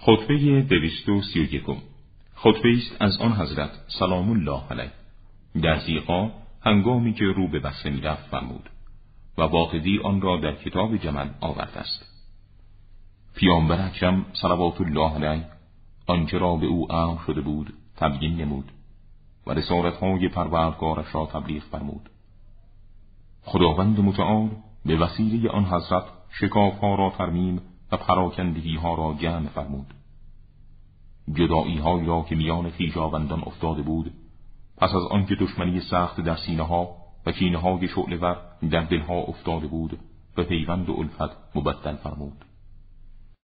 خطبه دویست و سی و یکم. خطبه است از آن حضرت سلام الله علیه. در زیقا هنگامی که رو به بسته می‌رفت فرمود و واقعی آن را در کتاب جمل آورده است. پیامبر اکرم صلوات الله علیه آنچه را به او امر شده بود تبیین نمود و رسالتهای پروردگارش را تبلیغ فرمود. خداوند متعال به وسیله آن حضرت شکافها را ترمیم و پراکندگی ها را جمع فرمود. جدایی هایی را که میان خیشاوندان افتاده بود پس از آنکه دشمنی سخت در سینه ها و کینه های شعله ور در دلها افتاده بود و پیوند و الفت مبدل فرمود.